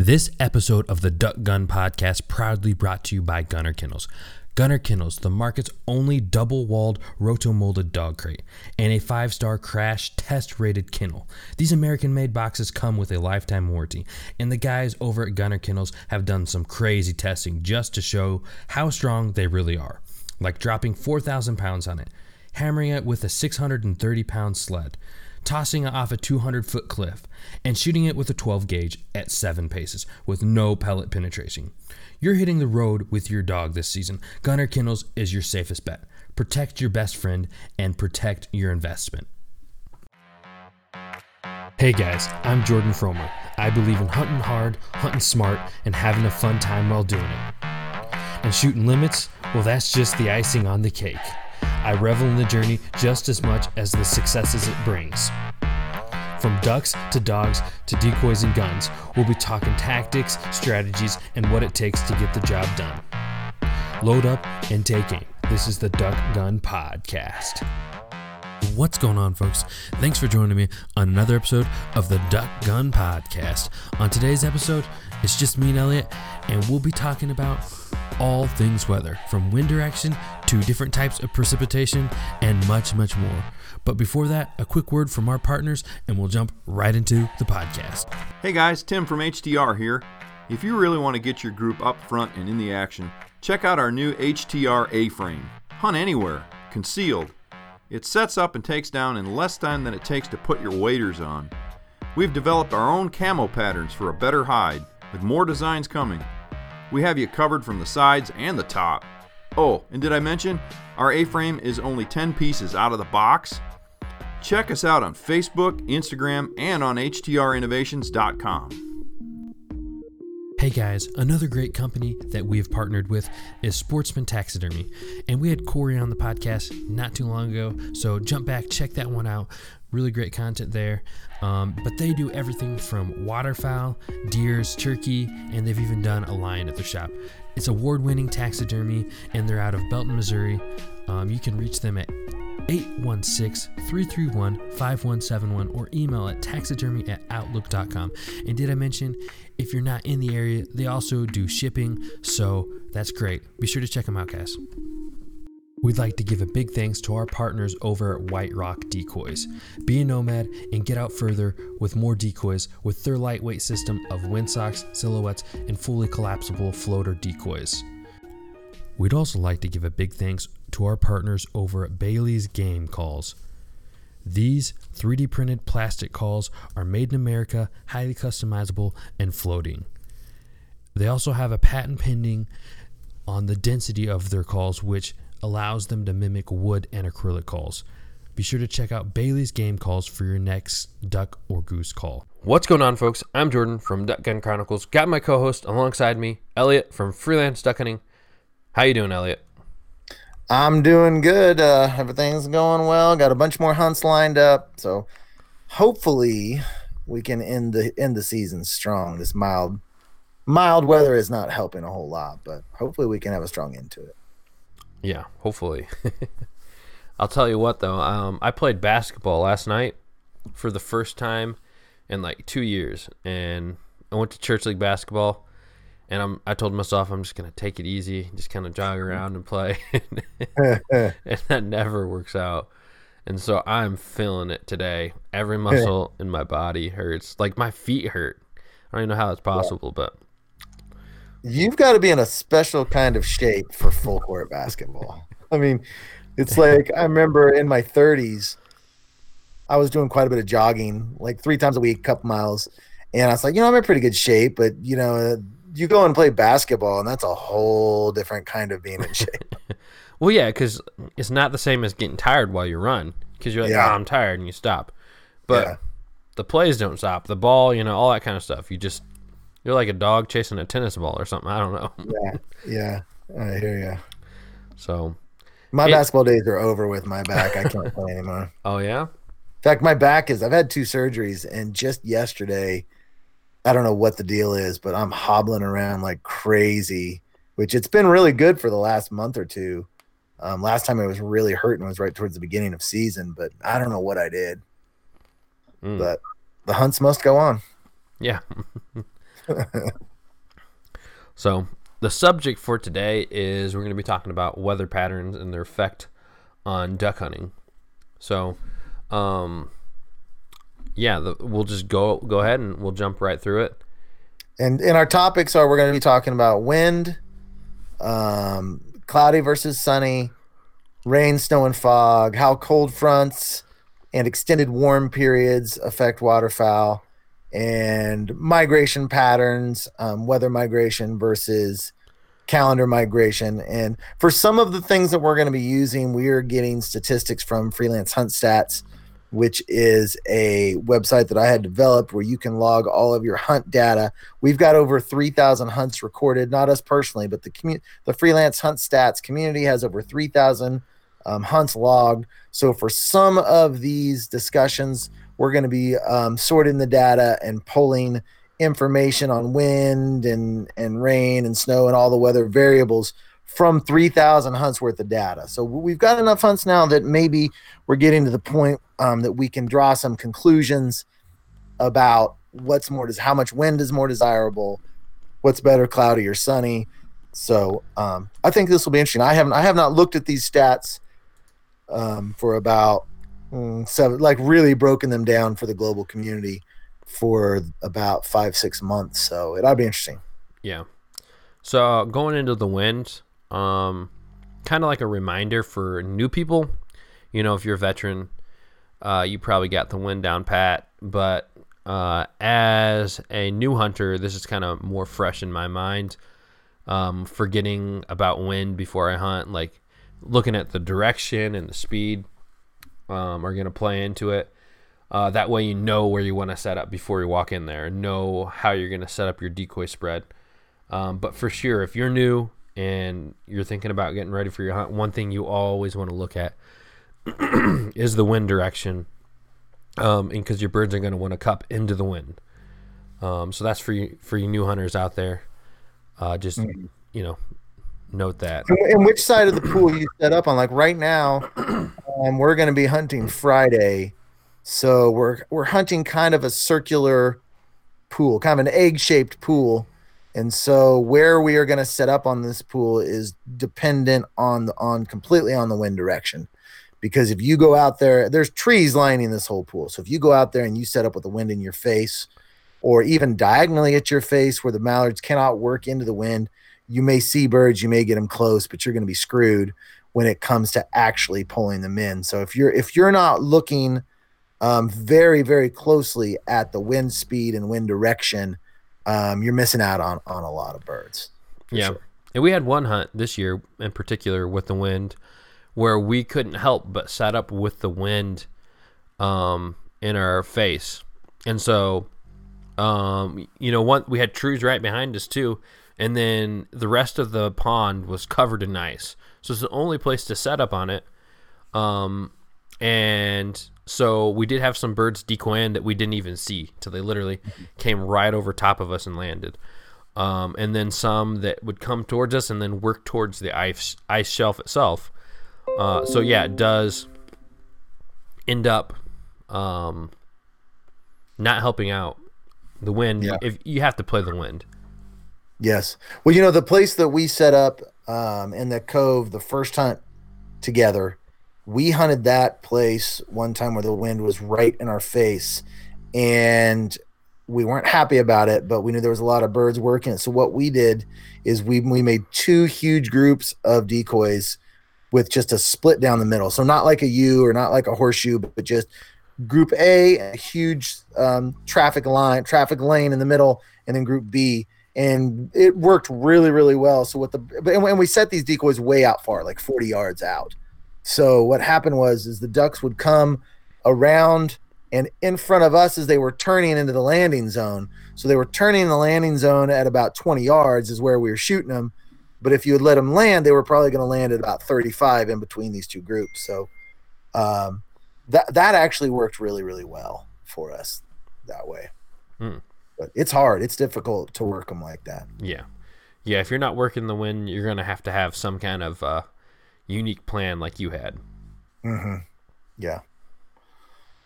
This episode of the Duck Gun Podcast proudly brought to you by Gunner Kennels. Gunner Kennels, the market's only double walled roto-molded dog crate and a five star crash test rated kennel. These American made boxes come with a lifetime warranty, and the guys over at Gunner Kennels have done some crazy testing just to show how strong they really are. Like dropping 4,000 pounds on it, hammering it with a 630 pound sled, tossing it off a 200 foot cliff, and shooting it with a 12 gauge at 7 paces with no pellet penetration. You're hitting the road with your dog this season. Gunner Kennels is your safest bet. Protect your best friend and protect your investment. Hey guys, I'm Jordan Fromer. I believe in hunting hard, hunting smart, and having a fun time while doing it. And shooting limits, well, that's just the icing on the cake. I revel in the journey just as much as the successes it brings. From ducks to dogs to decoys and guns, we'll be talking tactics, strategies, and what it takes to get the job done. Load up and take aim. This is the Duck Gun Podcast. What's going on, folks? Thanks for joining me on another episode of the Duck Gun Podcast. On today's episode, it's just me and Elliot, and we'll be talking about all things weather, from wind direction to different types of precipitation, and much, much more. But before that, a quick word from our partners, and we'll jump right into the podcast. Hey guys, Tim from HTR here. If you really want to get your group up front and in the action, check out our new HTR A frame. Hunt anywhere, concealed. It sets up and takes down in less time than it takes to put your waders on. We've developed our own camo patterns for a better hide, with more designs coming. We have you covered from the sides and the top. Oh, and did I mention our A frame is only 10 pieces out of the box? Check us out on Facebook, Instagram, and on HTRinnovations.com. Hey guys, another great company that we have partnered with is Sportsman Taxidermy. And we had Corey on the podcast not too long ago, so jump back, check that one out. Really great content there. Um, but they do everything from waterfowl, deers, turkey, and they've even done a lion at their shop. It's award winning taxidermy, and they're out of Belton, Missouri. Um, you can reach them at 816 331 5171 or email at taxidermy at outlook.com. And did I mention if you're not in the area, they also do shipping, so that's great. Be sure to check them out, guys. We'd like to give a big thanks to our partners over at White Rock Decoys. Be a nomad and get out further with more decoys with their lightweight system of windsocks, silhouettes, and fully collapsible floater decoys. We'd also like to give a big thanks to our partners over at Bailey's Game Calls. These 3D printed plastic calls are made in America, highly customizable, and floating. They also have a patent pending on the density of their calls, which allows them to mimic wood and acrylic calls. Be sure to check out Bailey's Game Calls for your next duck or goose call. What's going on, folks? I'm Jordan from Duck Gun Chronicles. Got my co-host alongside me, Elliot from Freelance Duck Hunting. How you doing, Elliot? I'm doing good. Uh, everything's going well. Got a bunch more hunts lined up, so hopefully we can end the end the season strong. This mild mild weather is not helping a whole lot, but hopefully we can have a strong end to it. Yeah, hopefully. I'll tell you what though, um, I played basketball last night for the first time in like two years, and I went to church league basketball and I'm I told myself I'm just gonna take it easy, just kind of jog around and play, and that never works out. And so I'm feeling it today. Every muscle in my body hurts. Like my feet hurt. I don't even know how it's possible, but you've got to be in a special kind of shape for full court basketball. I mean, it's like I remember in my 30s, I was doing quite a bit of jogging, like three times a week, couple miles, and I was like, you know, I'm in pretty good shape, but you know you go and play basketball, and that's a whole different kind of being in shape. well, yeah, because it's not the same as getting tired while you run, because you're like, oh, yeah. oh, I'm tired, and you stop. But yeah. the plays don't stop. The ball, you know, all that kind of stuff. You just you're like a dog chasing a tennis ball or something. I don't know. yeah, yeah, I hear you. So, my it, basketball days are over with my back. I can't play anymore. Oh yeah. In fact, my back is. I've had two surgeries, and just yesterday I don't know what the deal is, but I'm hobbling around like crazy, which it's been really good for the last month or two. Um, last time I was really hurting was right towards the beginning of season, but I don't know what I did. Mm. But the hunts must go on. Yeah. so the subject for today is we're going to be talking about weather patterns and their effect on duck hunting. So, um, yeah, the, we'll just go go ahead and we'll jump right through it. And and our topics are we're going to be talking about wind, um, cloudy versus sunny, rain, snow, and fog, how cold fronts and extended warm periods affect waterfowl, and migration patterns, um, weather migration versus calendar migration. And for some of the things that we're going to be using, we are getting statistics from Freelance Hunt Stats, which is a website that I had developed where you can log all of your hunt data. We've got over 3,000 hunts recorded, not us personally, but the commu- the Freelance Hunt Stats community has over 3,000 um, hunts logged. So for some of these discussions, we're going to be um, sorting the data and pulling information on wind and and rain and snow and all the weather variables from 3000 hunts worth of data. So we've got enough hunts now that maybe we're getting to the point um, that we can draw some conclusions about what's more how much wind is more desirable what's better cloudy or sunny. So um, i think this will be interesting. I haven't i have not looked at these stats um, for about seven like really broken them down for the global community for about five six months so it'll be interesting Yeah. So going into the wind, um, kind of like a reminder for new people. You know, if you're a veteran, uh, you probably got the wind down pat. But uh, as a new hunter, this is kind of more fresh in my mind. Um, forgetting about wind before I hunt, like looking at the direction and the speed, um, are going to play into it. Uh, that way, you know where you want to set up before you walk in there, know how you're going to set up your decoy spread. Um, but for sure, if you're new and you're thinking about getting ready for your hunt, one thing you always want to look at is the wind direction, um, and because your birds are going to want to cup into the wind. Um, so that's for you for you new hunters out there. Uh, just you know, note that. And, and which side of the pool you set up on? Like right now, um, we're going to be hunting Friday, so we're we're hunting kind of a circular pool, kind of an egg-shaped pool, and so where we are going to set up on this pool is dependent on the on completely on the wind direction. Because if you go out there, there's trees lining this whole pool. So if you go out there and you set up with the wind in your face, or even diagonally at your face where the mallards cannot work into the wind, you may see birds, you may get them close, but you're going to be screwed when it comes to actually pulling them in. So if you're if you're not looking um, very very closely at the wind speed and wind direction, um, you're missing out on on a lot of birds. for Yeah. sure. And we had one hunt this year in particular with the wind where we couldn't help but set up with the wind um, in our face. And so, um, you know, one we had trees right behind us too, and then the rest of the pond was covered in ice. So it's the only place to set up on it. Um, and so we did have some birds decoying that we didn't even see till they literally came right over top of us and landed. Um, and then some that would come towards us and then work towards the ice ice shelf itself. Uh, so yeah, it does end up um, not helping out the wind. Yeah. If you have to play the wind, Yes. Well, you know, the place that we set up um, in the cove, the first hunt together, we hunted that place one time where the wind was right in our face. And we weren't happy about it, but we knew there was a lot of birds working. So what we did is we we made two huge groups of decoys with just a split down the middle. So not like a U or not like a horseshoe, but just group A, a huge um, traffic line, traffic lane in the middle, and then group B. And it worked really, really well. So what the and we set these decoys way out far, like 40 yards out. So what happened was is the ducks would come around and in front of us as they were turning into the landing zone. So they were turning the landing zone at about 20 yards is where we were shooting them. But if you had let them land, they were probably going to land at about 35 in between these two groups. So um, that that actually worked really, really well for us that way. Hmm. But it's hard. It's difficult to work them like that. yeah, yeah. If you're not working the wind, you're gonna have to have some kind of uh, unique plan like you had. hmm Yeah.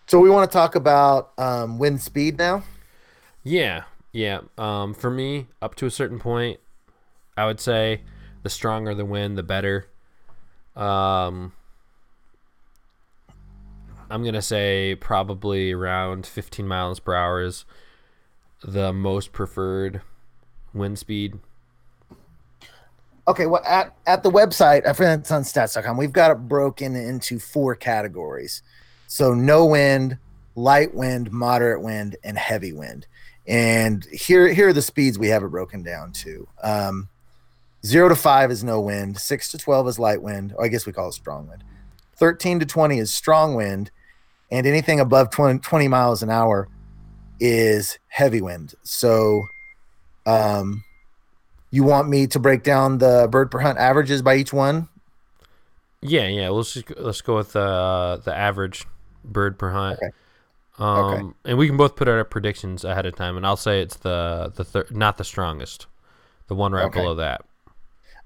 So we want to talk about um, wind speed now. Yeah. Yeah. Um, for me, up to a certain point, I would say the stronger the wind, the better. Um, I'm gonna say probably around 15 miles per hour is the most preferred wind speed. Okay, well, at, at the website, I think it's on stats.com, we've got it broken into four categories. So, no wind, light wind, moderate wind, and heavy wind. And here, here are the speeds we have it broken down to. Um, zero to five is no wind, six to 12 is light wind. Oh, I guess we call it strong wind. 13 to 20 is strong wind, and anything above 20, 20 miles an hour is heavy wind. So, um, you want me to break down the bird per hunt averages by each one? Yeah, yeah. Let's just let's go with uh, the average bird per hunt. Okay. Um, Okay. and we can both put our predictions ahead of time, and I'll say it's the the thir- not the strongest, the one right Okay. below that.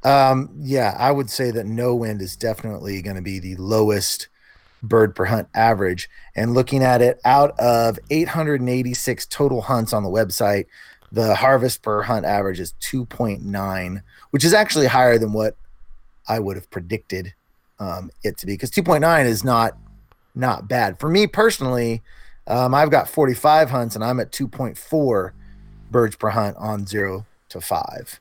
Um, yeah, I would say that no wind is definitely going to be the lowest bird per hunt average. And looking at it, out of 886 total hunts on the website, the harvest per hunt average is 2.9, which is actually higher than what I would have predicted um, it to be. Because 2.9 is not not bad for me personally. Um, I've got 45 hunts and I'm at 2.4 birds per hunt on zero to five.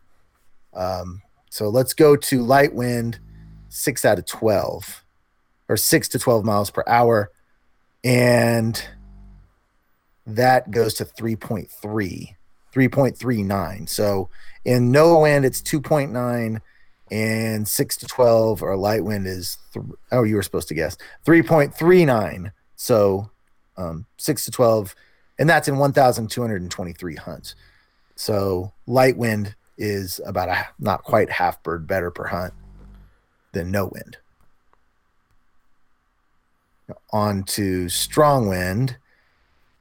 Um, so let's go to light wind, six out of 12 or six to 12 miles per hour. And that goes to 3.3, 3.39. So in no wind, it's 2.9 and six to 12 or light wind is, th- oh, you were supposed to guess 3.39. So um, six to 12, and that's in 1,223 hunts. So light wind is about a not quite half bird better per hunt than no wind. On to strong wind.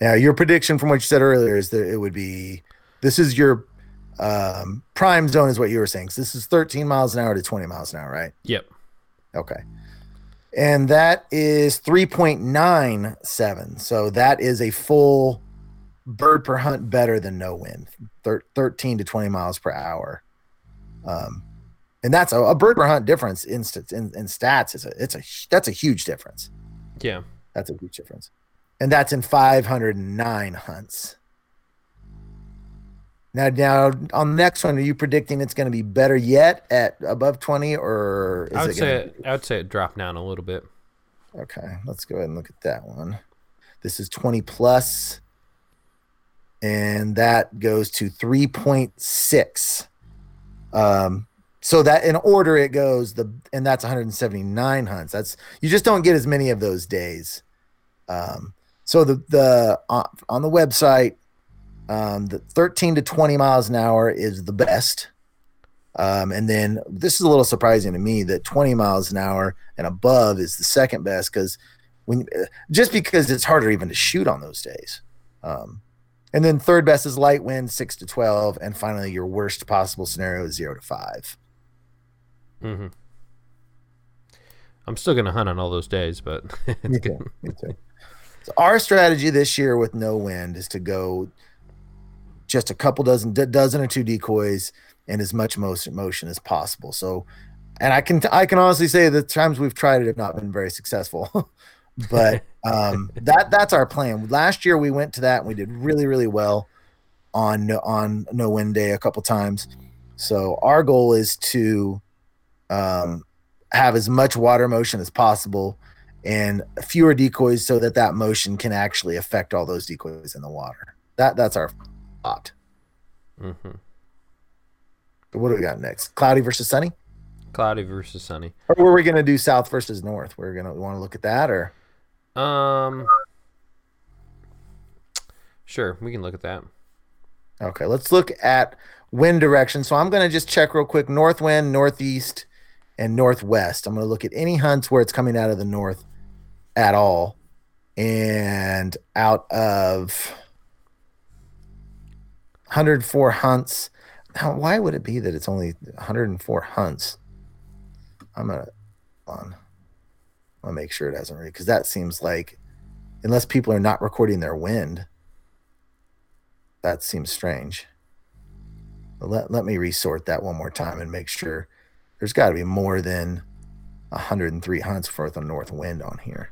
Now, your prediction from what you said earlier is that it would be this is your um, prime zone, is what you were saying. So this is 13 miles an hour to 20 miles an hour, right? Yep. Okay. And that is 3.97. So that is a full bird per hunt better than no wind, thir- 13 to 20 miles per hour. Um, and that's a, a bird per hunt difference in, in, in stats. Is a, it's a, that's a huge difference. Yeah. That's a huge difference. And that's in 509 hunts. Now, now on the next one, are you predicting it's going to be better yet at above 20 or is I would it say it, I would say it dropped down a little bit. Okay, let's go ahead and look at that one. This is 20 plus, and that goes to 3.6. Um, so that in order it goes the and that's 179 hunts. That's you just don't get as many of those days. Um, so the the on, on the website um, the 13 to 20 miles an hour is the best. Um, and then this is a little surprising to me that 20 miles an hour and above is the second best because when uh, just because it's harder even to shoot on those days. Um, and then third best is light wind 6 to 12 and finally your worst possible scenario is 0 to 5 Mm-hmm. I'm still going to hunt on all those days, but it's too, me. So our strategy this year with no wind is to go just a couple dozen, dozen or two decoys, and as much motion as possible. So, and I can I can honestly say the times we've tried it have not been very successful, but um, that that's our plan. Last year we went to that and we did really really well on on no wind day a couple times. So our goal is to um, have as much water motion as possible and fewer decoys so that that motion can actually affect all those decoys in the water. That that's our thought. hmm But what do we got next? Cloudy versus sunny, Cloudy versus sunny. or were we going to do south versus north? We're gonna we want to look at that, or Um. Sure, we can look at that. okay, let's look at wind direction. So I'm going to just check real quick: north wind, northeast, and northwest. I'm going to look at any hunts where it's coming out of the north at all, and out of 104 hunts. Now, why would it be that it's only 104 hunts? I'm gonna on. I want to make sure it hasn't read because that seems like, unless people are not recording their wind, that seems strange. Let, let me resort that one more time and make sure there's got to be more than 103 hunts worth of north wind on here.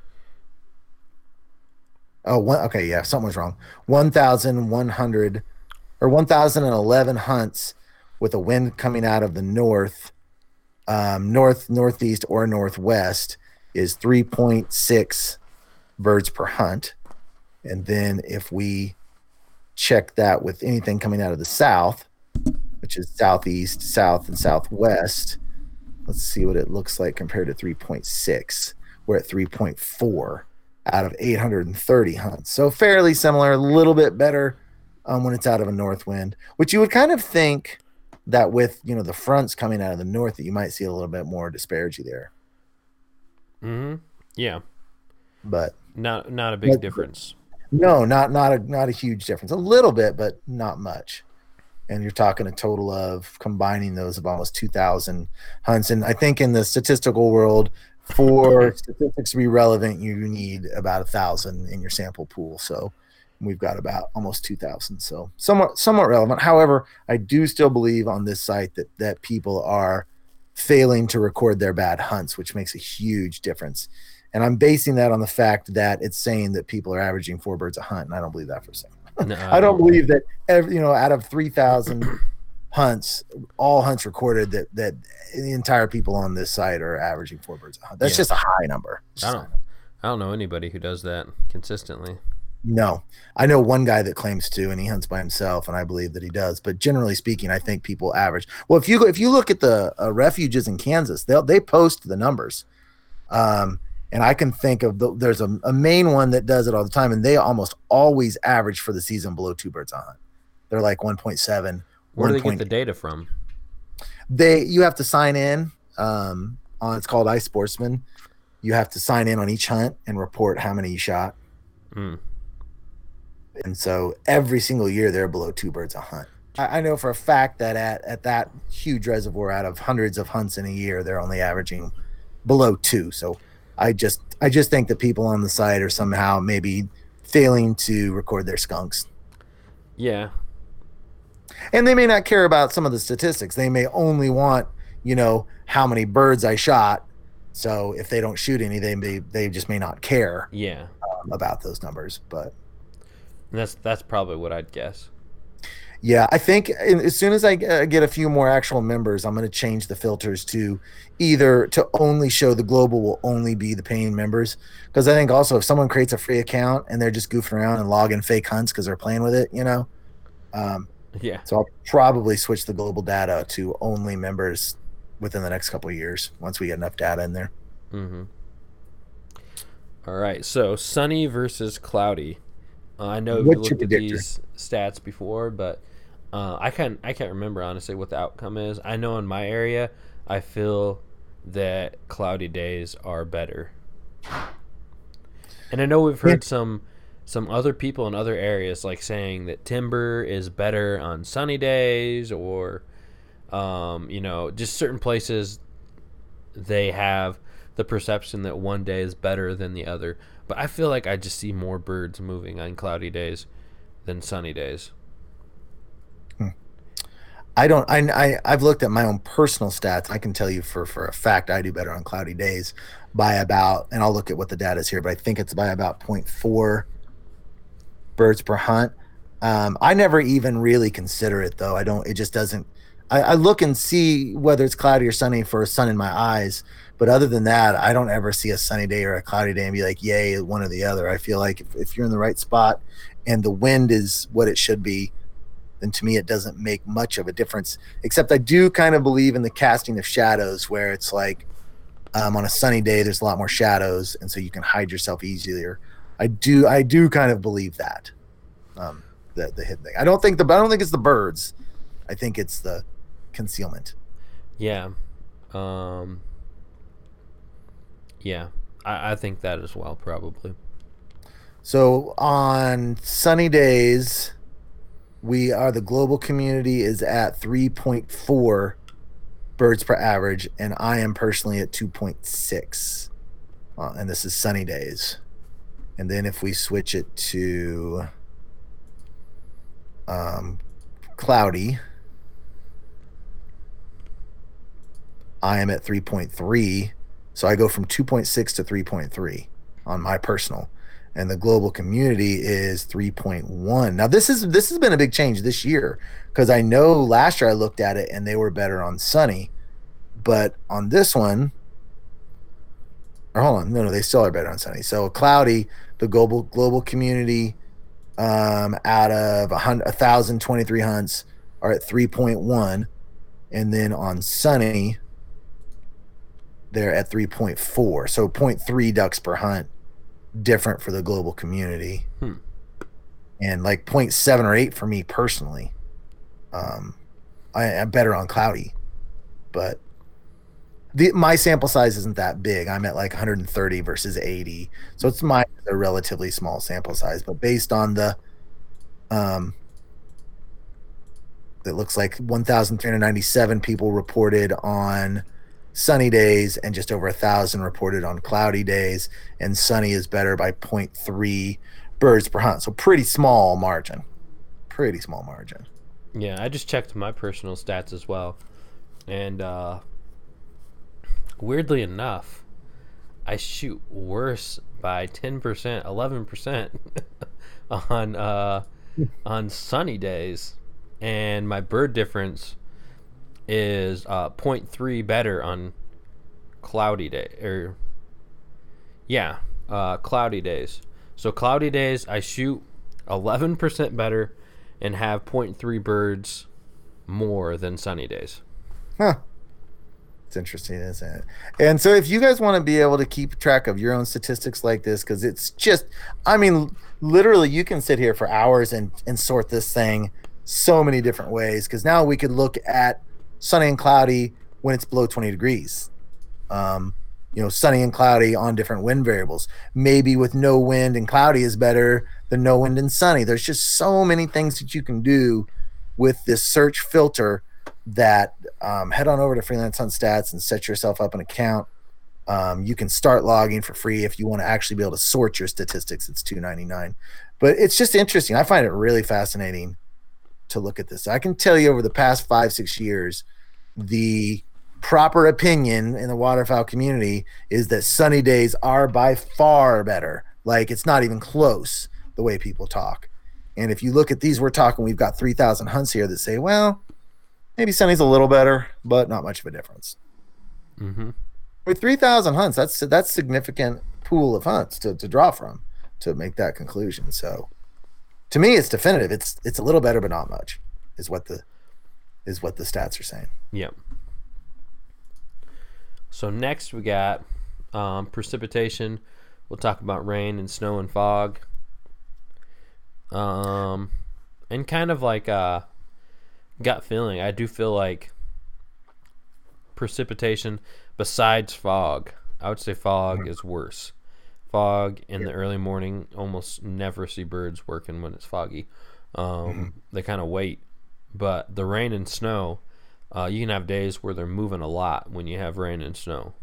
Oh, one, okay, yeah, something was wrong. 1,100 or 1,011 hunts with a wind coming out of the north, um, north, northeast, or northwest is 3.6 birds per hunt. And then if we check that with anything coming out of the south, which is southeast, south, and southwest, let's see what it looks like compared to 3.6. We're at 3.4 out of 830 hunts. So fairly similar, a little bit better um, when it's out of a north wind, which you would kind of think that with you know the fronts coming out of the north that you might see a little bit more disparity there. Mm-hmm. Yeah. But not not a big but, difference. No, not not a not a huge difference. A little bit, but not much. And you're talking a total of combining those of almost 2,000 hunts. And I think in the statistical world, for statistics to be relevant, you need about a thousand in your sample pool. So we've got about almost 2,000. So somewhat somewhat relevant. However, I do still believe on this site that that people are failing to record their bad hunts, which makes a huge difference. And I'm basing that on the fact that it's saying that people are averaging four birds a hunt, and I don't believe that for a second. No, I don't believe that every you know out of 3,000 hunts, all hunts recorded that that the entire people on this site are averaging four birds a hunt. That's yeah. just a high number. I don't, I don't know anybody who does that consistently. No, I know one guy that claims to, and he hunts by himself, and I believe that he does. But generally speaking, I think people average. Well, if you if you look at the uh, refuges in Kansas, they they post the numbers, um, and I can think of the, there's a, a main one that does it all the time, and they almost always average for the season below two birds on. hunt. They're like 1.7 where do they get the data from? They you have to sign in um, on it's called iSportsman. You have to sign in on each hunt and report how many you shot. Mm. And so every single year they're below two birds a hunt. I, I know for a fact that at, at that huge reservoir out of hundreds of hunts in a year, they're only averaging below two. So I just I just think that people on the site are somehow maybe failing to record their skunks. Yeah, and they may not care about some of the statistics. They may only want, you know, how many birds I shot. So if they don't shoot any, they may they just may not care. Yeah. Um, about those numbers, but and that's that's probably what I'd guess. Yeah, I think as soon as I uh, get a few more actual members, I'm going to change the filters to either to only show the global will only be the paying members. Because I think also if someone creates a free account and they're just goofing around and logging fake hunts because they're playing with it, you know, um, yeah. So I'll probably switch the global data to only members within the next couple of years once we get enough data in there. Mm-hmm. All right. So sunny versus cloudy. Uh, I know you looked at these stats before, but uh, I can't I can't remember honestly what the outcome is. I know in my area, I feel that cloudy days are better. And I know we've heard yeah. some some other people in other areas like saying that timber is better on sunny days or um, you know just certain places they have the perception that one day is better than the other but i feel like i just see more birds moving on cloudy days than sunny days. I don't I, I i've looked at my own personal stats i can tell you for for a fact i do better on cloudy days by about and i'll look at what the data is here but i think it's by about 0.4 birds per hunt. Um, I never even really consider it though. I don't. It just doesn't. I, I, look and see whether it's cloudy or sunny for a sun in my eyes. But other than that, I don't ever see a sunny day or a cloudy day and be like, "Yay, one or the other." I feel like if, if you're in the right spot and the wind is what it should be, then to me it doesn't make much of a difference. Except I do kind of believe in the casting of shadows, where it's like um, on a sunny day there's a lot more shadows, and so you can hide yourself easier I do I do kind of believe that. Um, the the hidden thing. I don't think the I don't think it's the birds. I think it's the concealment. Yeah. Um Yeah. I, I think that as well, probably. So on sunny days, we are the global community is at 3.4 birds per average, and I am personally at 2.6. Uh, and this is sunny days. And then if we switch it to um, cloudy. I am at 3.3. So I go from 2.6 to 3.3 on my personal. And the global community is 3.1. Now this is this has been a big change this year because I know last year I looked at it and they were better on sunny. But on this one, or hold on, no, no, they still are better on sunny. So cloudy, the global global community, um, out of a hundred, a thousand twenty three hunts are at three point one, and then on sunny, they're at three point four. So 0.3 ducks per hunt, different for the global community, Hmm. and like 0.7 or eight for me personally. Um, I, I'm better on cloudy, but the my sample size isn't that big. I'm at like 130 versus 80, so it's my a relatively small sample size. But based on the, um, it looks like 1,397 people reported on sunny days, and just over a thousand reported on cloudy days. And sunny is better by 0.3 birds per hunt, so pretty small margin. Pretty small margin. Yeah, I just checked my personal stats as well. And uh weirdly enough, I shoot worse by 10%, 11% on uh on sunny days and my bird difference is uh 0.3 better on cloudy day or yeah, uh cloudy days. So cloudy days I shoot 11% better and have 0.3 birds more than sunny days. Huh. It's interesting, isn't it? And so, if you guys want to be able to keep track of your own statistics like this, because it's just, I mean, literally, you can sit here for hours and, and sort this thing so many different ways. Because now we could look at sunny and cloudy when it's below 20 degrees. Um, you know, sunny and cloudy on different wind variables. Maybe with no wind and cloudy is better than no wind and sunny. There's just so many things that you can do with this search filter that um, head on over to freelance hunt stats and set yourself up an account um, you can start logging for free if you want to actually be able to sort your statistics it's 299 but it's just interesting i find it really fascinating to look at this. I can tell you over the past five six years the proper opinion in the waterfowl community is that sunny days are by far better. Like it's not even close the way people talk. And if you look at these we're talking we've got 3000 hunts here that say well maybe sunny's a little better but not much of a difference. Mm-hmm. with 3000 hunts that's that's significant pool of hunts to, to draw from to make that conclusion. So to me it's definitive it's it's a little better but not much is what the is what the stats are saying Yep. So next we got um, precipitation. We'll talk about rain and snow and fog. Um, and kind of like a gut feeling. I do feel like precipitation besides fog. I would say fog is worse. Fog in the early morning, almost never see birds working when it's foggy. Um, They kind of wait. But the rain and snow, uh, you can have days where they're moving a lot when you have rain and snow.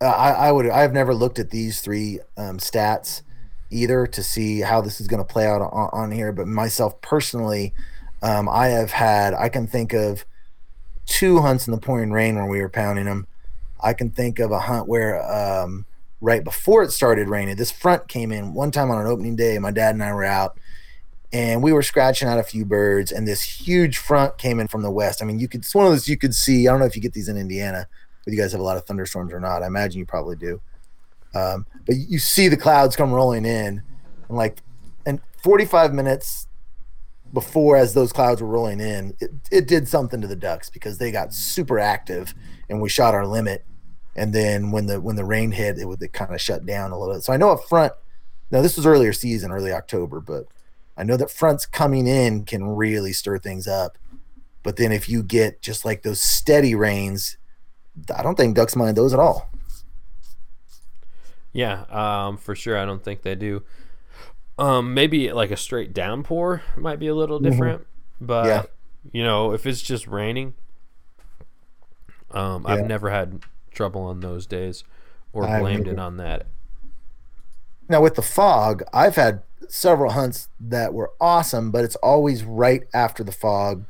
Uh, I, I would I've never looked at these three um, stats either to see how this is going to play out on, on here. But myself personally, um, I have had I can think of two hunts in the pouring rain where we were pounding them. I can think of a hunt where um, right before it started raining, this front came in one time on an opening day. My dad and I were out, and we were scratching out a few birds, and this huge front came in from the west. I mean, you could it's one of those you could see. I don't know if you get these in Indiana, but you guys have a lot of thunderstorms or not. I imagine you probably do. Um, but you see the clouds come rolling in, and like, and 45 minutes before, as those clouds were rolling in, it, it did something to the ducks because they got super active, and we shot our limit. And then when the when the rain hit, it would it kind of shut down a little bit. So I know up front. Now this was earlier season, early October, but I know that fronts coming in can really stir things up. But then if you get just like those steady rains, I don't think ducks mind those at all. Yeah, um, for sure. I don't think they do. Um, maybe like a straight downpour might be a little different, but Yeah. you know, if it's just raining, um, Yeah. I've never had trouble on those days or I blamed it on that. Now with the fog, I've had several hunts that were awesome, but it's always right after the fog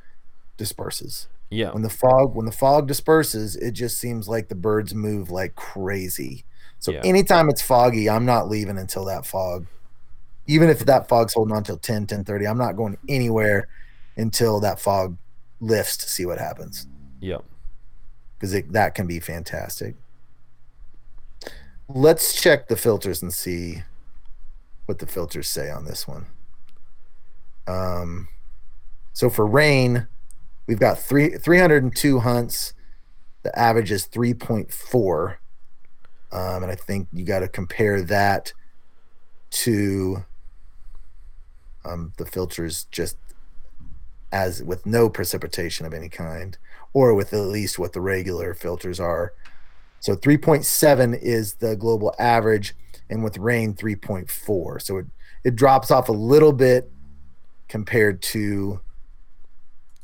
disperses. Yeah. When the fog when the fog disperses, it just seems like the birds move like crazy. So Yeah. anytime it's foggy, I'm not leaving until that fog. Even if that fog's holding on till 10, 10 30, I'm not going anywhere until that fog lifts to see what happens. Yep. Because that can be fantastic. Let's check the filters and see what the filters say on this one. Um, so for rain, we've got three 302 hunts. The average is 3.4. Um, and I think you got to compare that to um, the filters just as with no precipitation of any kind, or with at least what the regular filters are. So 3.7 is the global average, and with rain 3.4. So it, it drops off a little bit compared to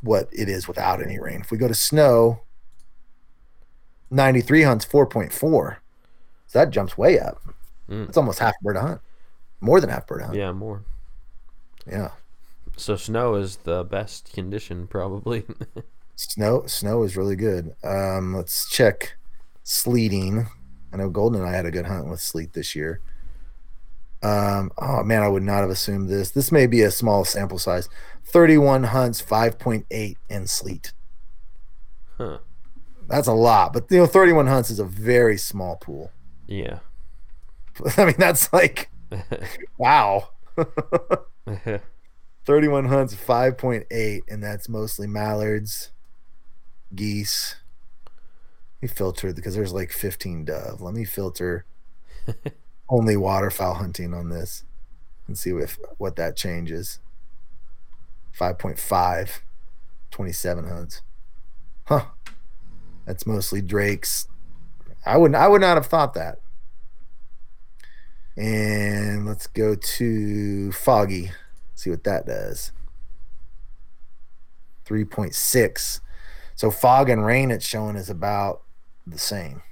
what it is without any rain. If we go to snow, 93 hunts 4.4. So that jumps way up. Mm. It's almost half bird hunt. More than half bird hunt. Yeah, more. yeah. So snow is the best condition, probably. Snow snow is really good. Um, let's check sleeting. I know Golden and I had a good hunt with sleet this year. Um, oh man, I would not have assumed this. This may be a small sample size. 31 hunts, 5.8 in sleet. huh. That's a lot, but you know, 31 hunts is a very small pool. Yeah. I mean, that's like wow. 31 hunts, 5.8, and that's mostly mallards, geese. Let me filter because there's like 15 dove. Let me filter only waterfowl hunting on this and see if what that changes. 5.5, 27 hunts. Huh. That's mostly drakes. I would I would not have thought that. And let's go to foggy. See what that does. 3.6. So fog and rain it's showing is about the same.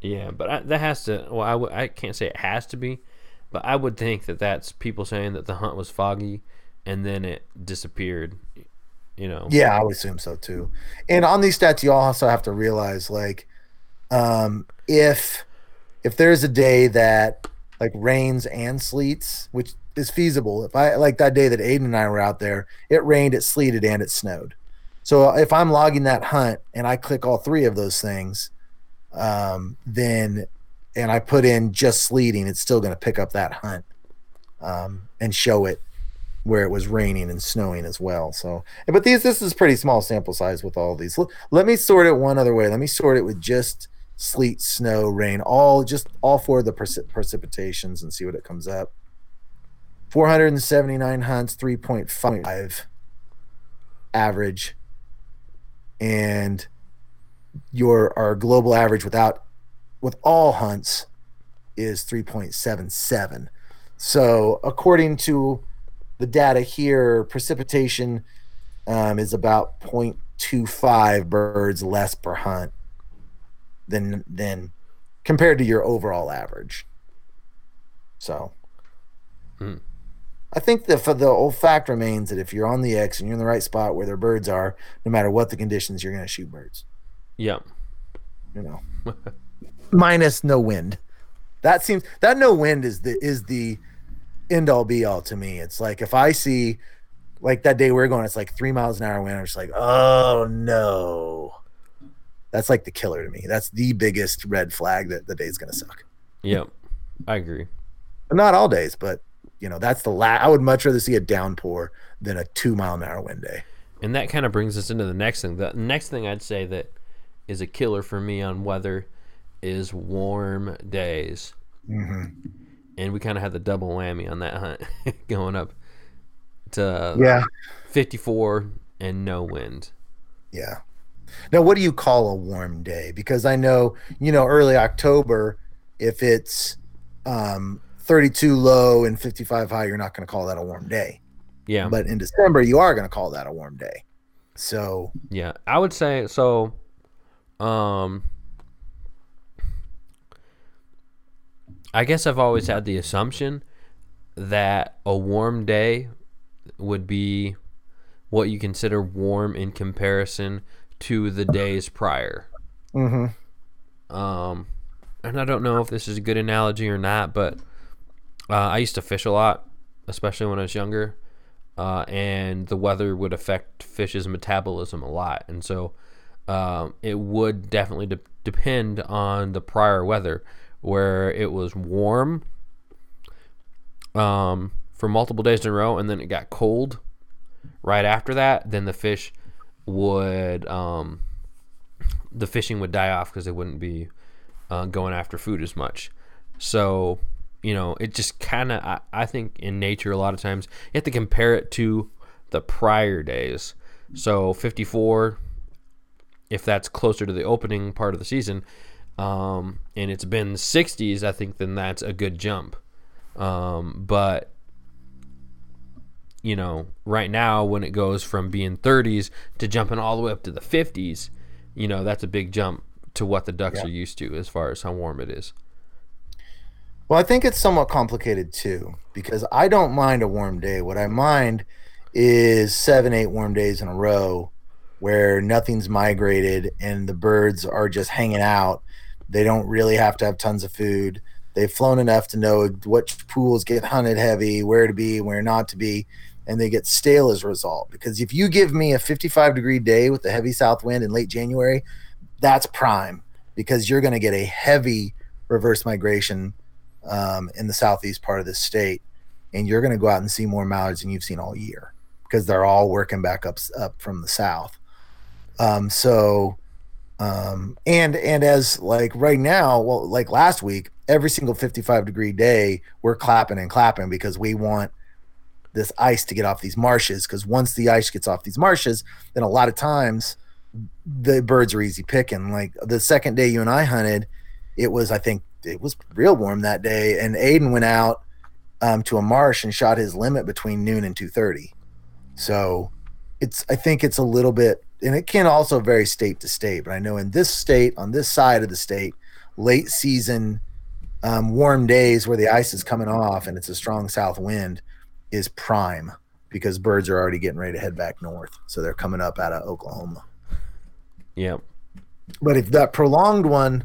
yeah, but I, that has to. Well, I w- I can't say it has to be, but I would think that that's people saying that the hunt was foggy, and then it disappeared. You know. Yeah, I would assume so too. And on these stats, you also have to realize like um if if there's a day that like rains and sleets, which is feasible. If I like that day that Aiden and I were out there, it rained, it sleeted, and it snowed. So if I'm logging that hunt and I click all three of those things, um, then and I put in just sleeting, it's still going to pick up that hunt um, and show it where it was raining and snowing as well. So, but these this is pretty small sample size with all these. Let, let me sort it one other way. Let me sort it with just sleet, snow, rain, all just all four of the precip- precipitations and see what it comes up. 479 hunts, 3.5 average, and your our global average without with all hunts is 3.77. So according to the data here, precipitation um, is about 0.25 birds less per hunt than than compared to your overall average. So, Hmm. I think that for the old fact remains that if you're on the X and you're in the right spot where their birds are, no matter what the conditions, you're going to shoot birds. Yeah. You know, minus no wind. That seems that no wind is the is the end all be all to me. It's like if I see like that day we are going, it's like three miles an hour wind. I'm just like, oh no. That's like the killer to me. That's the biggest red flag that the day's gonna suck. Yep. I agree. Not all days, but you know, that's the last. I would much rather see a downpour than a two mile an hour wind day. And that kind of brings us into the next thing. The next thing I'd say that is a killer for me on weather is warm days. hmm And we kind of had the double whammy on that hunt going up to Yeah. 54 and no wind. Yeah. Now, what do you call a warm day? Because I know, you know, early October, if it's um, 32 low and 55 high, you're not going to call that a warm day. Yeah. But in December, you are going to call that a warm day. So, Yeah, I would say so. Um, I guess I've always had the assumption that a warm day would be what you consider warm in comparison to the days prior. Mm-hmm. Um, and I don't know if this is a good analogy or not, but uh, I used to fish a lot, especially when I was younger, uh, and the weather would affect fish's metabolism a lot, and so um, it would definitely de- depend on the prior weather, where it was warm um, for multiple days in a row, and then it got cold right after that. Then the fish would um, the fishing would die off because they wouldn't be uh, going after food as much. So you know, it just kind of I, I think in nature a lot of times you have to compare it to the prior days. So 54 if that's closer to the opening part of the season, um, and it's been 60s, I think then that's a good jump. Um, but you know, right now when it goes from being 30s to jumping all the way up to the 50s, you know, that's a big jump to what the ducks Yeah. are used to as far as how warm it is. Well, I think it's somewhat complicated too because I don't mind a warm day. What I mind is seven, eight warm days in a row where nothing's migrated and the birds are just hanging out. They don't really have to have tons of food. They've flown enough to know which pools get hunted heavy, where to be, where not to be, and they get stale as a result. Because if you give me a 55 degree day with a heavy south wind in late January, that's prime because you're going to get a heavy reverse migration um, in the southeast part of the state, and you're going to go out and see more mallards than you've seen all year because they're all working back up up from the south. Um, so, um, and and as like right now, well, like last week, every single 55 degree day, we're clapping and clapping because we want this ice to get off these marshes. Because once the ice gets off these marshes, then a lot of times the birds are easy picking. Like the second day you and I hunted, it was I think it was real warm that day, and Aiden went out um, to a marsh and shot his limit between noon and two thirty. So it's I think it's a little bit, and it can also vary state to state. But I know in this state, on this side of the state, late season um, warm days where the ice is coming off and it's a strong south wind is prime because birds are already getting ready to head back north, so they're coming up out of Oklahoma. Yeah. But if that prolonged one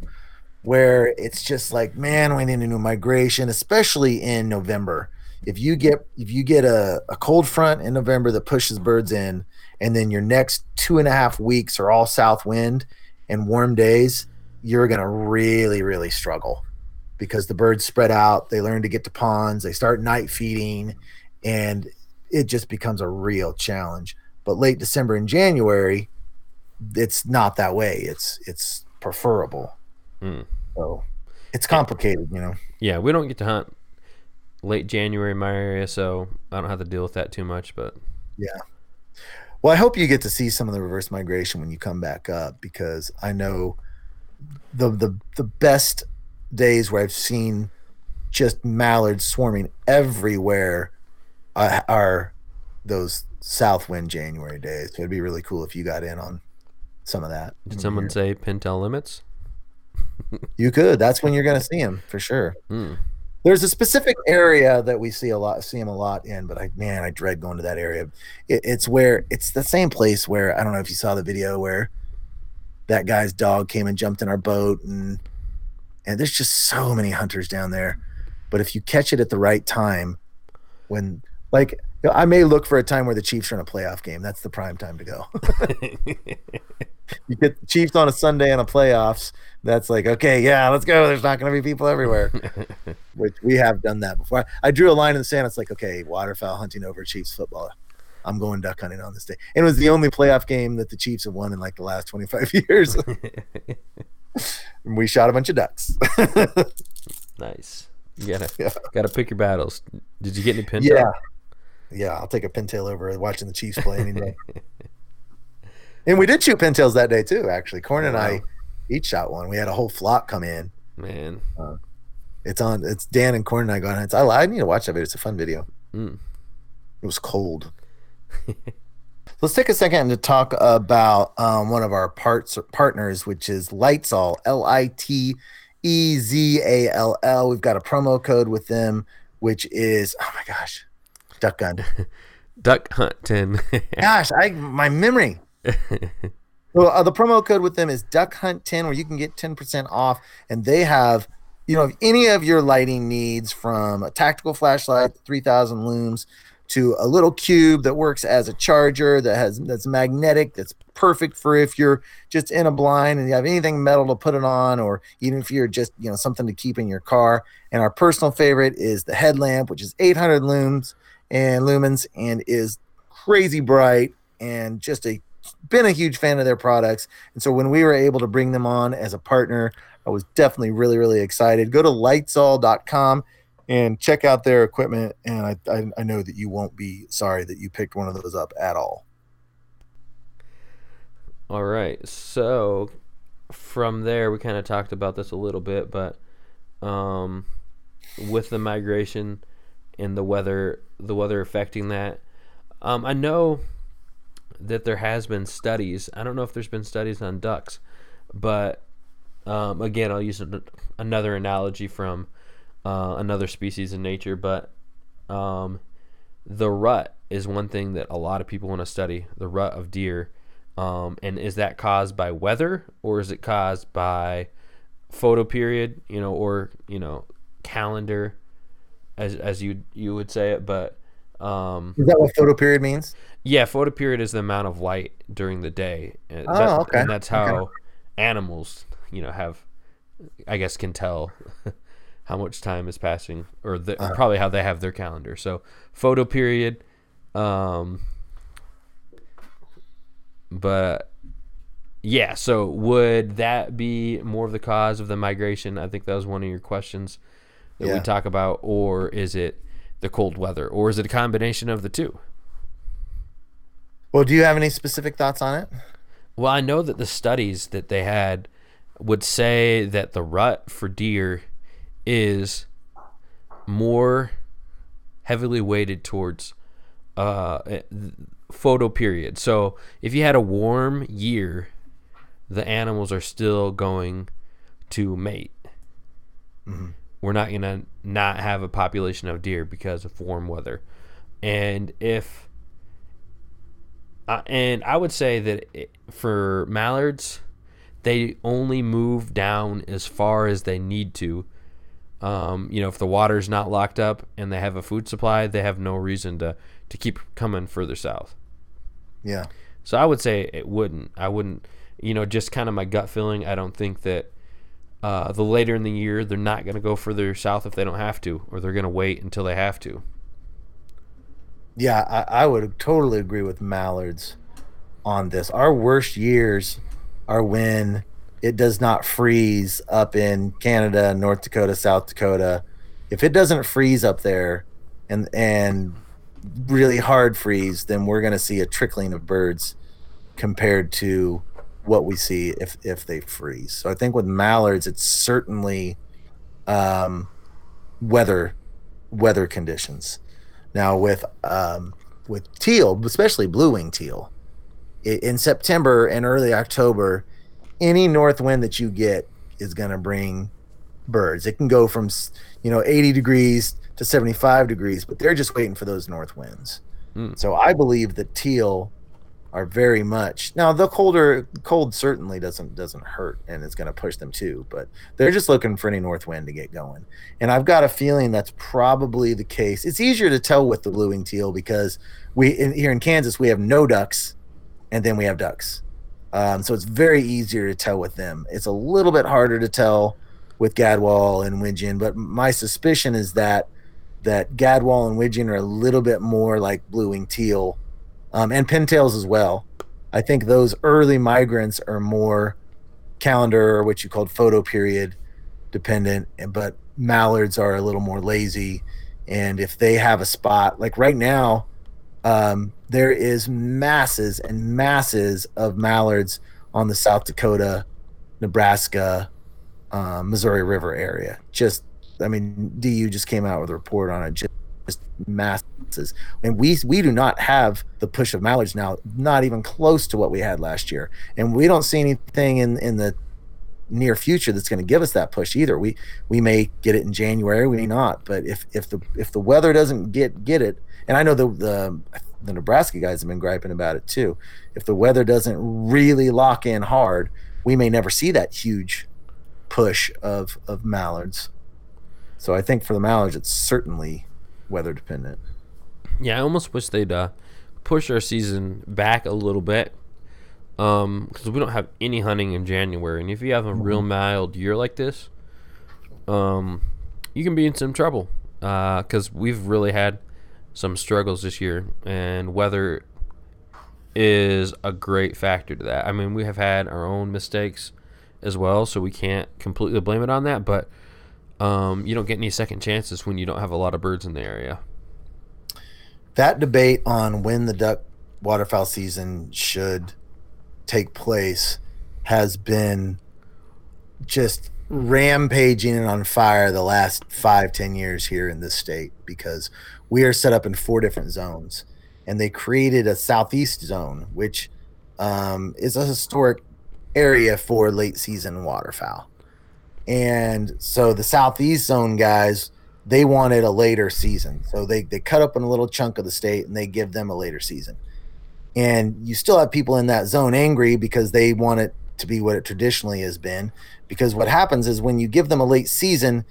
where it's just like, man, we need a new migration, especially in November. If you get if you get a, a cold front in November that pushes birds in, and then your next two and a half weeks are all south wind and warm days, you're gonna really, really struggle because the birds spread out, they learn to get to ponds, they start night feeding, and it just becomes a real challenge. But late December and January, it's not that way. It's it's preferable. Mm. So it's complicated, you know. Yeah, we don't get to hunt late January in my area, so I don't have to deal with that too much. But yeah, Well, I hope you get to see some of the reverse migration when you come back up because I know the the the best days where I've seen just mallards swarming everywhere uh, are those south wind January days. So it'd be really cool if you got in on some of that. did someone say Pintail limits? You could. That's when you're going to see him for sure. Hmm. There's a specific area that we see a lot, see him a lot in, but I man, I dread going to that area. It, it's where it's the same place where I don't know if you saw the video where that guy's dog came and jumped in our boat, and and there's just so many hunters down there. But if you catch it at the right time, when like you know, I may look for a time where the Chiefs are in a playoff game. That's the prime time to go. you get the Chiefs on a Sunday in a playoffs. That's like okay, yeah, let's go. There's not going to be people everywhere which we have done that before. I drew a line in the sand. It's like, okay, waterfowl hunting over Chiefs football. I'm going duck hunting on this day. And it was the only playoff game that the Chiefs have won in like the last 25 years. And we shot a bunch of ducks. nice. You gotta Yeah. gotta pick your battles. Did you get any Pintail? yeah. Yeah, I'll take a pintail over watching the Chiefs play any day. and we did shoot pintails that day too, actually. Corn and I each shot one. We had a whole flock come in. Man. It's on. It's Dan and Corn and I going. It's. I, I need to watch that video. It's a fun video. Mm. It was cold. Let's take a second to talk about um, one of our parts partners, which is Litezall, L I T E Z A L L. We've got a promo code with them, which is oh my gosh, Duck Gun. Duck Hunt 10. Gosh, I my memory. well, uh, the promo code with them is Duck Hunt 10, where you can get 10% off, and they have, you know, if any of your lighting needs from a tactical flashlight, 3000 looms, to a little cube that works as a charger that has that's magnetic that's perfect for if you're just in a blind and you have anything metal to put it on or even if you're just you know something to keep in your car and our personal favorite is the headlamp which is 800 looms and lumens and is crazy bright and just a been a huge fan of their products and so when we were able to bring them on as a partner i was definitely really really excited go to litezall.com and check out their equipment. And I, I, I, know that you won't be sorry that you picked one of those up at all. All right. So from there, we kind of talked about this a little bit, but um, with the migration and the weather, the weather affecting that, um, I know that there has been studies. I don't know if there's been studies on ducks, but um, again, I'll use another analogy from uh, another species in nature, but um, the rut is one thing that a lot of people want to study the rut of deer. Um, and is that caused by weather or is it caused by photo period, you know, or, you know, calendar as, as you, you would say it. But, um, is that what photo period means? Yeah. Photo period is the amount of light during the day. And oh, that, okay. And that's how okay. animals, you know, have, I guess, can tell how much time is passing, or the, uh-huh. probably how they have their calendar. So photo period, um, but yeah. So would that be more of the cause of the migration? I think that was one of your questions that yeah. we talk about, or is it the cold weather, or is it a combination of the two? Well, do you have any specific thoughts on it? Well, I know that the studies that they had would say that the rut for deer is more heavily weighted towards uh, photo period. So if you had a warm year, the animals are still going to mate. Mm-hmm. We're not going to not have a population of deer because of warm weather. And if uh, and I would say that it, for mallards, they only move down as far as they need to um, you know, if the water's not locked up and they have a food supply, they have no reason to to keep coming further south. Yeah. So I would say it wouldn't. I wouldn't. You know, just kind of my gut feeling. I don't think that uh, the later in the year they're not going to go further south if they don't have to, or they're going to wait until they have to. Yeah, I, I would totally agree with Mallards on this. Our worst years are when it does not freeze up in Canada, North Dakota, South Dakota. If it doesn't freeze up there and and really hard freeze, then we're going to see a trickling of birds compared to what we see if if they freeze. So I think with mallards, it's certainly um, weather weather conditions. Now with um, with teal, especially blue wing teal, in September and early October, any north wind that you get is going to bring birds. It can go from you know 80 degrees to 75 degrees, but they're just waiting for those north winds. Mm. So I believe that teal are very much now the colder cold certainly doesn't doesn't hurt and it's going to push them too but they're just looking for any north wind to get going. And i've got a feeling that's probably the case. It's easier to tell with the blue-winged teal because we in, here in kansas we have no ducks and then we have ducks. Um, so it's very easier to tell with them. It's a little bit harder to tell with Gadwall and Widgeon, but my suspicion is that that Gadwall and Widgeon are a little bit more like blue-wing teal, um, and pintails as well. I think those early migrants are more calendar or what you called photo period dependent, but mallards are a little more lazy. And if they have a spot, like right now, um, there is masses and masses of mallards on the South Dakota, Nebraska, uh, Missouri River area. Just, I mean, DU just came out with a report on it. Just, just masses, and we we do not have the push of mallards now. Not even close to what we had last year, and we don't see anything in in the near future that's going to give us that push either. We we may get it in January, we may not. But if if the if the weather doesn't get get it, and I know the the the Nebraska guys have been griping about it too. If the weather doesn't really lock in hard, we may never see that huge push of of mallards. So I think for the mallards, it's certainly weather dependent. Yeah, I almost wish they'd uh, push our season back a little bit because um, we don't have any hunting in January. And if you have a real mild year like this, um, you can be in some trouble because uh, we've really had some struggles this year, and weather is a great factor to that. I mean, we have had our own mistakes as well, so we can't completely blame it on that, but um, you don't get any second chances when you don't have a lot of birds in the area. That debate on when the duck waterfowl season should take place has been just rampaging and on fire the last five ten years here in this state because we are set up in four different zones and they created a southeast zone which um, is a historic area for late season waterfowl and so the southeast zone guys they wanted a later season. So they, they cut up in a little chunk of the state and they give them a later season. And you still have people in that zone angry because they want it to be what it traditionally has been. Because what happens is when you give them a late season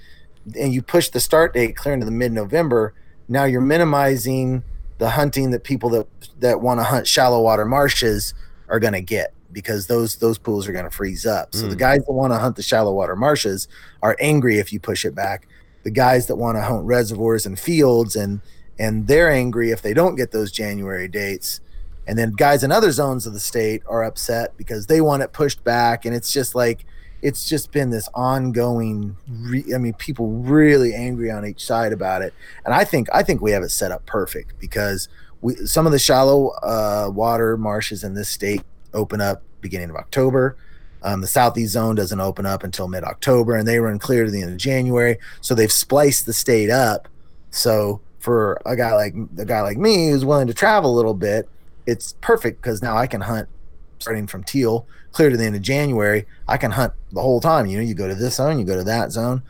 and you push the start date clear into the mid-november now you're minimizing the hunting that people that that want to hunt shallow water marshes are going to get because those those pools are going to freeze up. So mm. the guys that want to hunt the shallow water marshes are angry if you push it back. The guys that want to hunt reservoirs and fields and and they're angry if they don't get those January dates. And then guys in other zones of the state are upset because they want it pushed back and it's just like it's just been this ongoing re- i mean people really angry on each side about it and i think i think we have it set up perfect because we some of the shallow uh, water marshes in this state open up beginning of october um, the southeast zone doesn't open up until mid-october and they run clear to the end of january so they've spliced the state up so for a guy like a guy like me who's willing to travel a little bit it's perfect because now i can hunt starting from teal clear to the end of January, I can hunt the whole time. You know, you go to this zone, you go to that zone.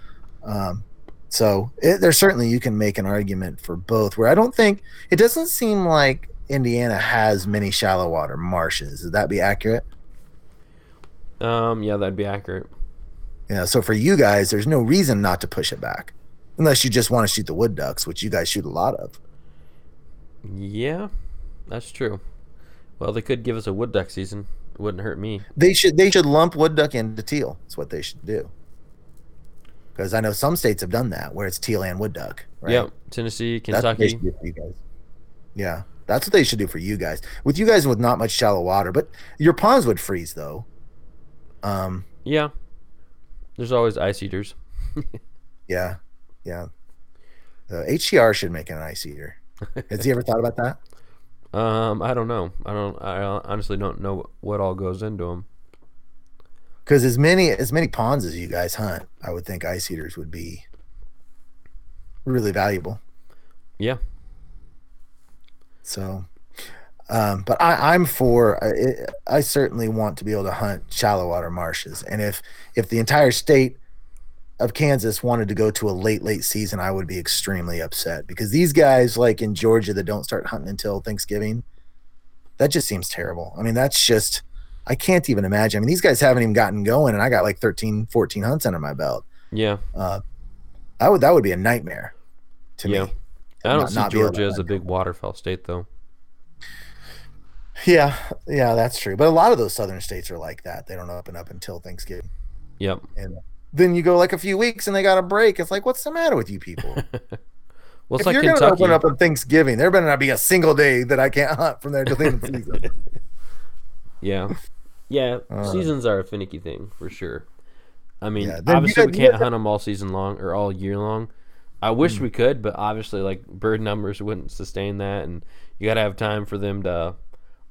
Um, so it, there's certainly you can make an argument for both. Where I don't think it doesn't seem like Indiana has many shallow water marshes. Would that be accurate? Um, yeah, that'd be accurate. Yeah. So for you guys, there's no reason not to push it back, unless you just want to shoot the wood ducks, which you guys shoot a lot of. Yeah, that's true. Well, they could give us a wood duck season. It wouldn't hurt me. They should they should lump wood duck into teal. That's what they should do. Because I know some states have done that where it's teal and wood duck. Right? Yep, Tennessee, Kentucky. Yeah, that's what they should do for you guys. With you guys with not much shallow water, but your ponds would freeze though. Um. Yeah. There's always ice eaters. yeah, yeah. Uh, HTR should make an ice eater. Has he ever thought about that? Um, I don't know. I don't. I honestly don't know what all goes into them. Because as many as many ponds as you guys hunt, I would think ice eaters would be really valuable. Yeah. So, um, but I, I'm for. I, I certainly want to be able to hunt shallow water marshes, and if if the entire state of Kansas wanted to go to a late, late season, I would be extremely upset because these guys, like in Georgia, that don't start hunting until Thanksgiving, that just seems terrible. I mean, that's just, I can't even imagine. I mean, these guys haven't even gotten going, and I got like 13, 14 hunts under my belt. Yeah. Uh, that would, that would be a nightmare to yeah. me. I don't not, see Georgia as a big waterfowl state, though. Yeah, yeah, that's true. But a lot of those southern states are like that. They don't open up until Thanksgiving. Yep. And then you go like a few weeks and they got a break. It's like, what's the matter with you people? well, if like you're going to open up on Thanksgiving, there better not be a single day that I can't hunt from there till the end of the season. yeah, yeah. Uh, seasons are a finicky thing for sure. I mean, yeah, obviously we can't hunt them all season long or all year long. I wish mm. we could, but obviously, like bird numbers wouldn't sustain that, and you got to have time for them to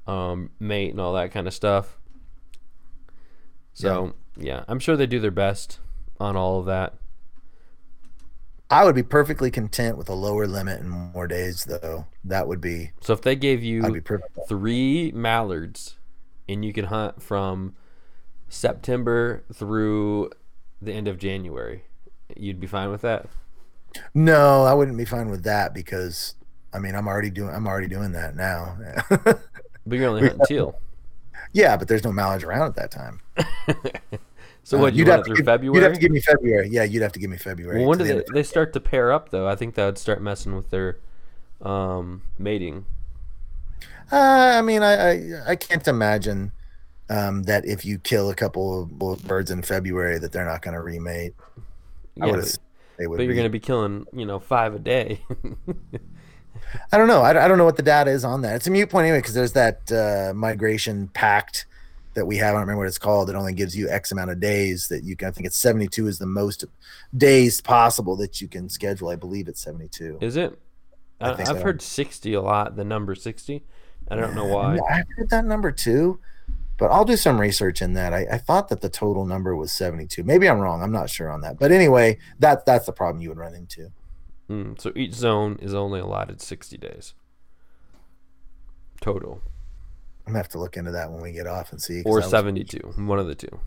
um, mate and all that kind of stuff. So yeah. yeah, I'm sure they do their best on all of that. I would be perfectly content with a lower limit and more days, though. That would be. So if they gave you three mallards, and you could hunt from September through the end of January. You'd be fine with that? No, I wouldn't be fine with that because I mean I'm already doing I'm already doing that now. But you're only hunting teal. yeah, but there's no mileage around at that time. So Uh, what? You you'd have to give, February? You'd have to give me February. Yeah, you'd have to give me February. well, when do the they, they start to pair up though? I think that would start messing with their um, mating. Uh, I mean, I, I I can't imagine um, that if you kill a couple of birds in February, that they're not going to remate. I would. They would. but you're re- going to be killing, you know, five a day. I don't know. I, I don't know what the data is on that. It's a mute point anyway because there's that uh, migration pact that we have. I don't remember what it's called. It only gives you X amount of days that you can. I think it's 72 is the most days possible that you can schedule. I believe it's 72. Is it? I I, i've so. heard 60 a lot, the number 60. I don't know why. I've heard that number too, but I'll do some research in that. I, I thought that the total number was 72. Maybe I'm wrong. I'm not sure on that. But anyway, that that's the problem you would run into. Mm, so each zone is only allotted 60 days total, I'm gonna have to look into that when we get off and see. or that was- 72, one of the two.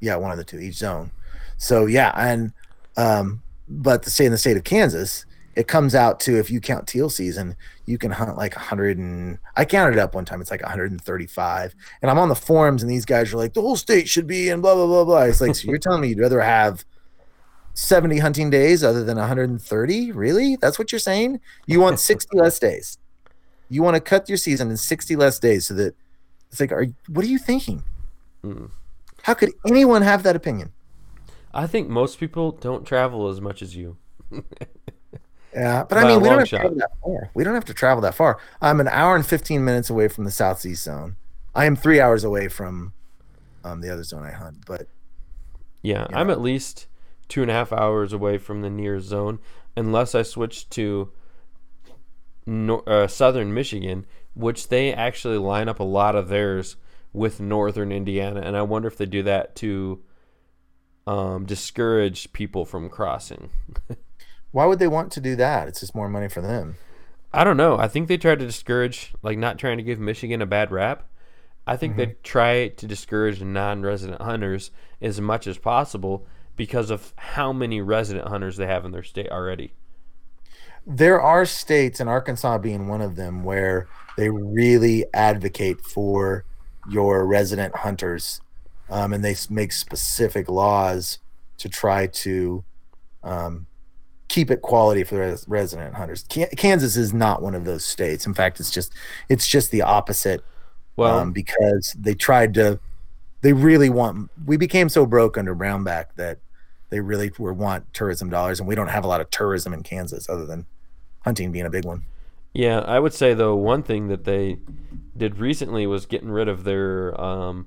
yeah, one of the two each zone. So yeah, and um, but the state in the state of Kansas, it comes out to if you count teal season, you can hunt like 100 and I counted it up one time. It's like 135, and I'm on the forums, and these guys are like, the whole state should be and blah blah blah blah. It's like, so you're telling me you'd rather have 70 hunting days other than 130? Really? That's what you're saying? You want 60 less days? You want to cut your season in 60 less days so that it's like, are what are you thinking? Mm. How could anyone have that opinion? I think most people don't travel as much as you. Yeah, but I mean, we don't have shot. to travel that far. We don't have to travel that far. I'm an hour and 15 minutes away from the Southeast zone. I am three hours away from um, the other zone I hunt. But Yeah, You I'm at least two and a half hours away from the nearest zone, unless I switch to nor- uh, southern Michigan, which they actually line up a lot of theirs with northern Indiana, and I wonder if they do that to um, discourage people from crossing. why would they want to do that? It's just more money for them. I don't know. I think they try to discourage, like, not trying to give Michigan a bad rap. I think they try to discourage non-resident hunters as much as possible because of how many resident hunters they have in their state already. There are states, and Arkansas being one of them, where they really advocate for your resident hunters, um, and they make specific laws to try to um, keep it quality for the res- resident hunters. Kan- Kansas is not one of those states. In fact, it's just it's just the opposite. Well, um, because they tried to, they really want. We became so broke under Brownback that they really were want tourism dollars, and we don't have a lot of tourism in Kansas other than hunting being a big one. yeah, I would say though one thing that they did recently was getting rid of their um,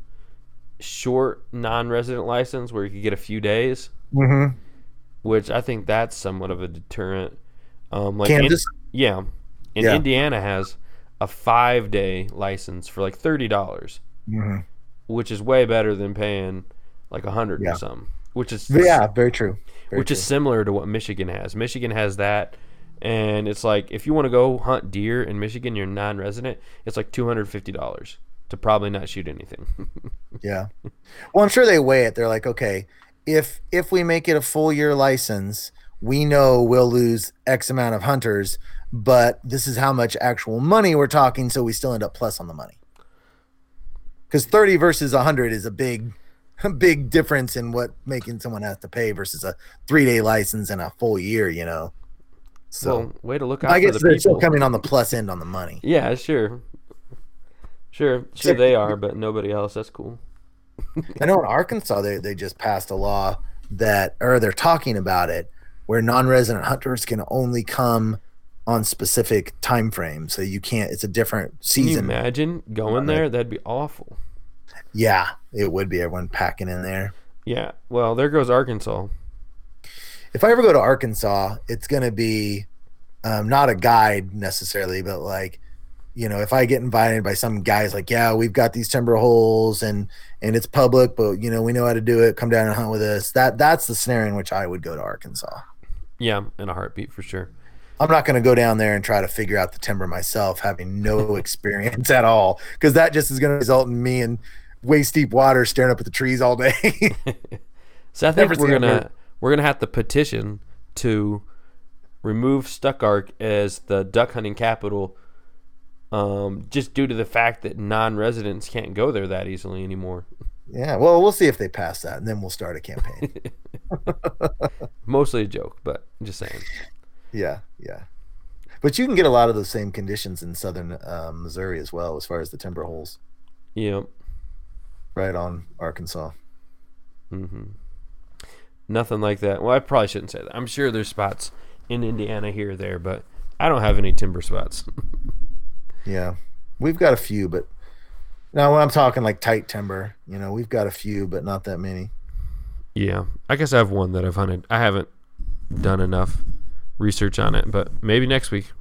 short non-resident license where you could get a few days, Mm-hmm. Which I think that's somewhat of a deterrent. Um, like in- Kansas, yeah, and Yeah. Indiana has a five-day license for like thirty dollars. hmm which is way better than paying like a hundred Yeah. or something. Which is yeah, very true. Very which true. is similar to what Michigan has. Michigan has that, and it's like if you want to go hunt deer in Michigan, you're non-resident. It's like two hundred fifty dollars to probably not shoot anything. Yeah. Well, I'm sure they weigh it. They're like, okay, if if we make it a full year license, we know we'll lose X amount of hunters, but this is how much actual money we're talking, so we still end up plus on the money. Because 30 versus 100 is a big, a big difference in what making someone have to pay versus a three day license and a full year. You know. So well, way to look out I for guess the they're still coming on the plus end on the money. yeah, sure, sure, sure they are, but nobody else. That's cool. I know in Arkansas they, they just passed a law that or they're talking about it where non-resident hunters can only come on specific time frames. So you can't it's a different Can you season. imagine going there? That'd be awful. Yeah, it would be everyone packing in there. Yeah. Well, there goes Arkansas. If I ever go to Arkansas, it's going to be um, not a guide necessarily, but like, you know, if I get invited by some guys like, yeah, we've got these timber holes and and it's public, but you know, we know how to do it. Come down and hunt with us. That that's the scenario in which I would go to Arkansas. Yeah, in a heartbeat for sure. I'm not going to go down there and try to figure out the timber myself, having no experience at all, because that just is going to result in me and waist deep water staring up at the trees all day. So I think Never we're gonna we're gonna have to petition to remove Stuttgart as the duck hunting capital, um, just due to the fact that non-residents can't go there that easily anymore. yeah, well, we'll see if they pass that, and then we'll start a campaign. Mostly a joke, but just saying. yeah, yeah. But you can get a lot of those same conditions in southern um, Missouri as well, as far as the timber holes, Yep. right on Arkansas. Mm-hmm. Nothing like that. Well, I probably shouldn't say that. I'm sure there's spots in Indiana here or there, but I don't have any timber spots. Yeah, we've got a few, but now when I'm talking like tight timber, you know, we've got a few, but not that many. yeah, I guess I have one that I've hunted. I haven't done enough research on it, but maybe next week,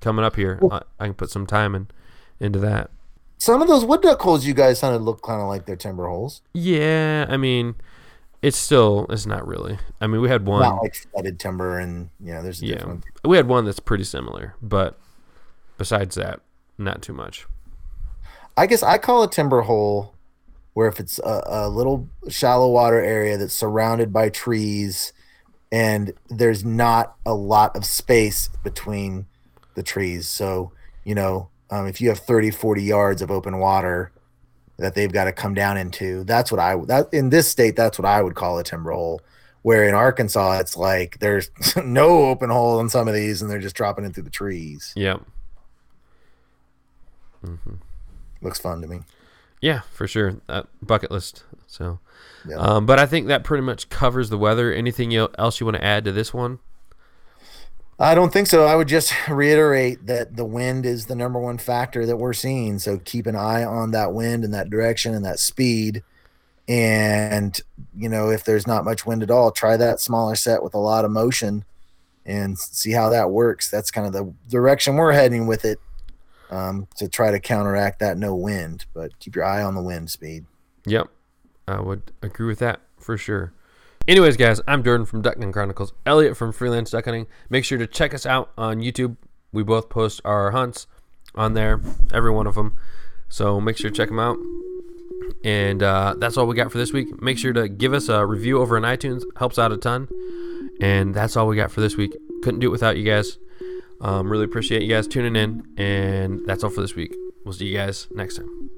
coming up here, I, I can put some time in into that. Some of those wood duck holes you guys hunted look kind of like they're timber holes, Yeah, I mean, it's still it's not really. I mean, we had one. not like flooded timber, and you know, there's a yeah, difference. we had one that's pretty similar, but besides that, not too much. I guess I call a timber hole where if it's a, a little shallow water area that's surrounded by trees and there's not a lot of space between the trees. So, you know, um, if you have 30, 40 yards of open water that they've got to come down into, that's what I that in this state, that's what I would call a timber hole. Where in Arkansas, it's like there's no open hole on some of these and they're just dropping it through the trees. Yep. Looks fun to me. Yeah, for sure. That bucket list. So, Yeah. um, but I think that pretty much covers the weather. Anything else you want to add to this one? I don't think so. I would just reiterate that the wind is the number one factor that we're seeing. So keep an eye on that wind and that direction and that speed. And, you know, if there's not much wind at all, try that smaller set with a lot of motion and see how that works. That's kind of the direction we're heading with it um, to try to counteract that no wind. But keep your eye on the wind speed. Yep, I would agree with that for sure. Anyways, guys, I'm Jordan from Duck Hunting Chronicles. Elliot from Freelance Duck Hunting. Make sure to check us out on YouTube. We both post our hunts on there, every one of them. So make sure to check them out. And uh, that's all we got for this week. Make sure to give us a review over on iTunes. Helps out a ton. And that's all we got for this week. Couldn't do it without you guys. Um, really appreciate you guys tuning in. And that's all for this week. We'll see you guys next time.